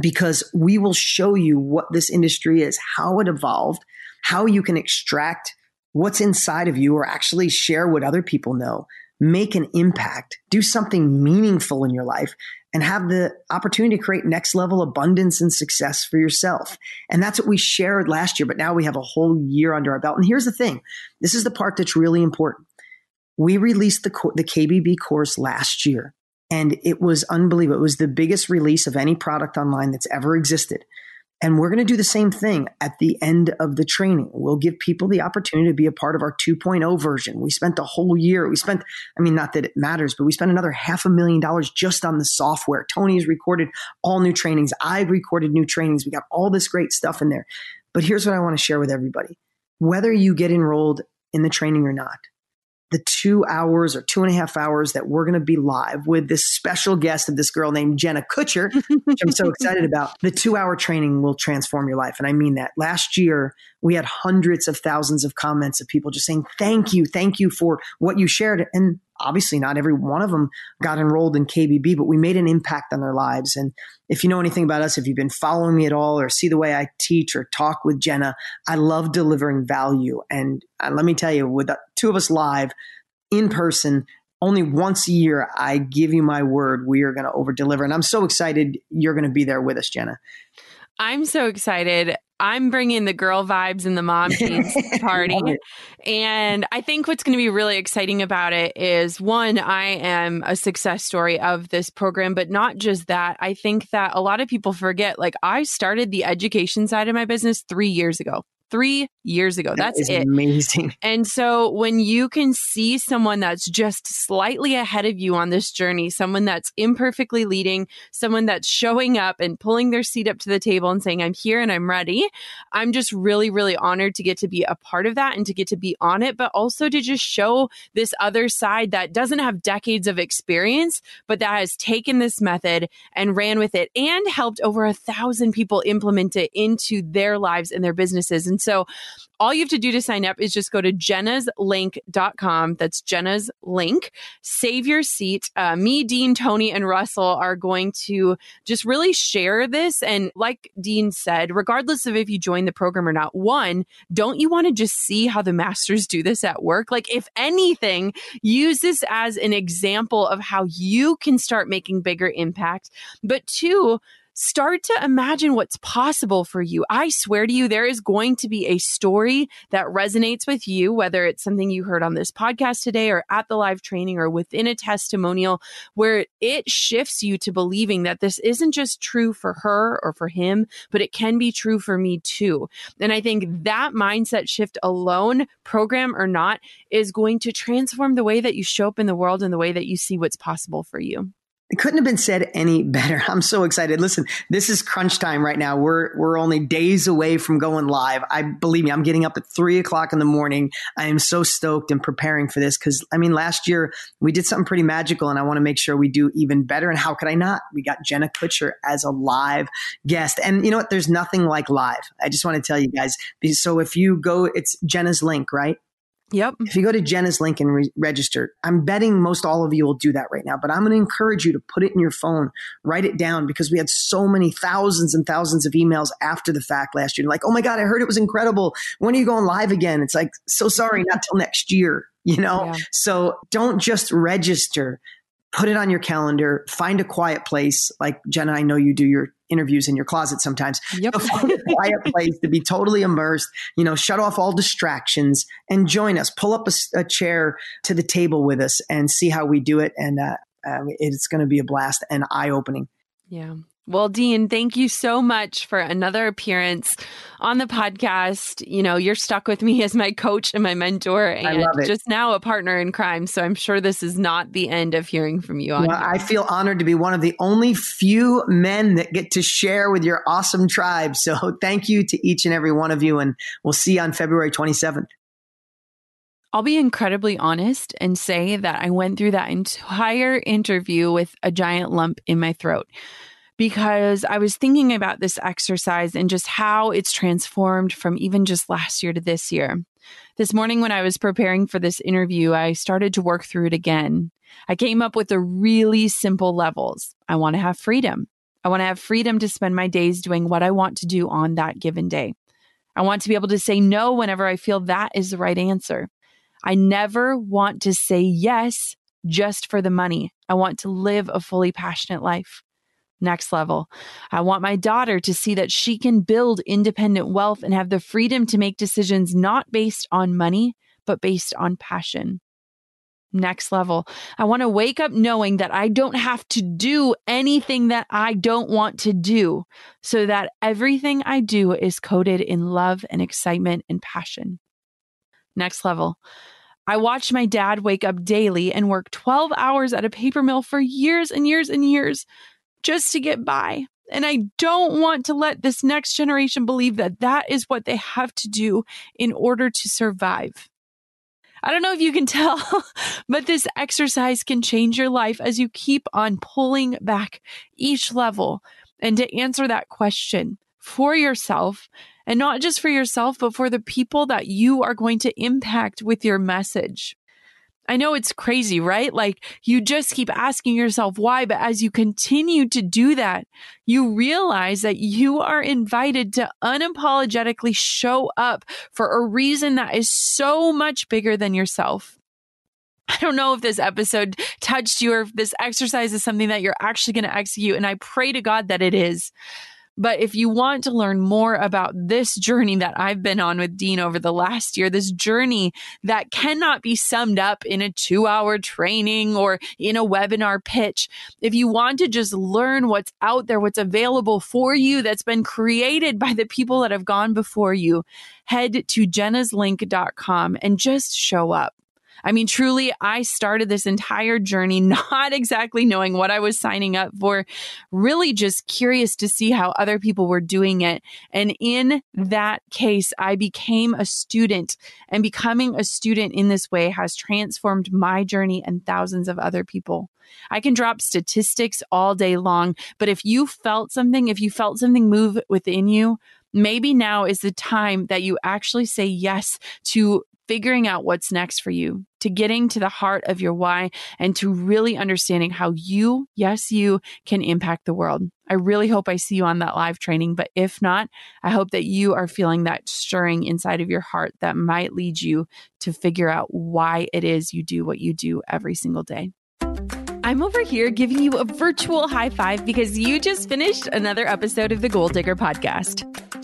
because we will show you what this industry is, how it evolved, how you can extract what's inside of you or actually share what other people know, make an impact, do something meaningful in your life, and have the opportunity to create next level abundance and success for yourself. And that's what we shared last year, but now we have a whole year under our belt. And here's the thing this is the part that's really important. We released the, the KBB course last year, and it was unbelievable. It was the biggest release of any product online that's ever existed. And we're going to do the same thing at the end of the training. We'll give people the opportunity to be a part of our 2.0 version. We spent the whole year, we spent, I mean, not that it matters, but we spent another half a million dollars just on the software. Tony's recorded all new trainings. I've recorded new trainings. We got all this great stuff in there. But here's what I want to share with everybody whether you get enrolled in the training or not, the two hours or two and a half hours that we're going to be live with this special guest of this girl named Jenna Kutcher, which I'm so excited about. The two hour training will transform your life. And I mean that. Last year, we had hundreds of thousands of comments of people just saying, thank you, thank you for what you shared. And obviously, not every one of them got enrolled in KBB, but we made an impact on their lives. And if you know anything about us, if you've been following me at all or see the way I teach or talk with Jenna, I love delivering value. And uh, let me tell you, with the two of us live in person, only once a year, I give you my word, we are going to over deliver. And I'm so excited you're going to be there with us, Jenna. I'm so excited. I'm bringing the girl vibes in the mom teens party. and I think what's going to be really exciting about it is one, I am a success story of this program, but not just that. I think that a lot of people forget like I started the education side of my business three years ago three years ago. That That's it. Amazing. And so when you can see someone that's just slightly ahead of you on this journey, someone that's imperfectly leading, someone that's showing up and pulling their seat up to the table and saying, I'm here and I'm ready. I'm just really, really honored to get to be a part of that and to get to be on it, but also to just show this other side that doesn't have decades of experience, but that has taken this method and ran with it and helped over a thousand people implement it into their lives and their businesses. And and so all you have to do to sign up is just go to jennaslink.com. That's Jenna's link. Save your seat. Uh, me, Dean, Tony, and Russell are going to just really share this. And like Dean said, regardless of if you join the program or not, one, don't you want to just see how the masters do this at work? Like, if anything, use this as an example of how you can start making bigger impact. But two, start to imagine what's possible for you. I swear to you, there is going to be a story that resonates with you, whether it's something you heard on this podcast today or at the live training or within a testimonial, where it shifts you to believing that this isn't just true for her or for him, but it can be true for me too. And I think that mindset shift alone, program or not, is going to transform the way that you show up in the world and the way that you see what's possible for you. It couldn't have been said any better. I'm so excited. Listen, this is crunch time right now. We're we're only days away from going live. I believe me, I'm getting up at three o'clock in the morning. I am so stoked and preparing for this because I mean, last year we did something pretty magical, and I want to make sure we do even better. And how could I not? We got Jenna Kutcher as a live guest, and you know what? There's nothing like live. I just want to tell you guys. So if you go, it's Jenna's link, right? Yep. If you go to Jenna's link and re- register, I'm betting most all of you will do that right now, but I'm going to encourage you to put it in your phone, write it down because we had so many thousands and thousands of emails after the fact last year. Like, oh my God, I heard it was incredible. When are you going live again? It's like, so sorry, not till next year, you know? Yeah. So don't just register, put it on your calendar, find a quiet place. Like Jenna, I know you do your interviews in your closet sometimes. Yep. a quiet place to be totally immersed, you know, shut off all distractions and join us. Pull up a, a chair to the table with us and see how we do it. And uh, uh, it's going to be a blast and eye opening. Yeah. Well, Dean, thank you so much for another appearance on the podcast. You know, you're stuck with me as my coach and my mentor and just now a partner in crime. So I'm sure this is not the end of hearing from you on well, I feel honored to be one of the only few men that get to share with your awesome tribe. So thank you to each and every one of you. And we'll see you on February 27th. I'll be incredibly honest and say that I went through that entire interview with a giant lump in my throat because I was thinking about this exercise and just how it's transformed from even just last year to this year. This morning, when I was preparing for this interview, I started to work through it again. I came up with the really simple levels. I want to have freedom. I want to have freedom to spend my days doing what I want to do on that given day. I want to be able to say no whenever I feel that is the right answer. I never want to say yes just for the money. I want to live a fully passionate life. Next level. I want my daughter to see that she can build independent wealth and have the freedom to make decisions not based on money, but based on passion. Next level. I want to wake up knowing that I don't have to do anything that I don't want to do so that everything I do is coded in love and excitement and passion. Next level. I watched my dad wake up daily and work 12 hours at a paper mill for years and years and years just to get by. And I don't want to let this next generation believe that that is what they have to do in order to survive. I don't know if you can tell, but this exercise can change your life as you keep on pulling back each level. And to answer that question for yourself, and not just for yourself, but for the people that you are going to impact with your message. I know it's crazy, right? Like you just keep asking yourself why, but as you continue to do that, you realize that you are invited to unapologetically show up for a reason that is so much bigger than yourself. I don't know if this episode touched you or if this exercise is something that you're actually going to execute. And I pray to God that it is. But if you want to learn more about this journey that I've been on with Dean over the last year, this journey that cannot be summed up in a two hour training or in a webinar pitch, if you want to just learn what's out there, what's available for you that's been created by the people that have gone before you, head to jennaslink.com and just show up. I mean, truly, I started this entire journey not exactly knowing what I was signing up for, really just curious to see how other people were doing it. And in that case, I became a student, and becoming a student in this way has transformed my journey and thousands of other people. I can drop statistics all day long, but if you felt something, if you felt something move within you, maybe now is the time that you actually say yes to figuring out what's next for you, to getting to the heart of your why, and to really understanding how you, yes, you can impact the world. I really hope I see you on that live training. But if not, I hope that you are feeling that stirring inside of your heart that might lead you to figure out why it is you do what you do every single day. I'm over here giving you a virtual high five because you just finished another episode of the Goal Digger podcast.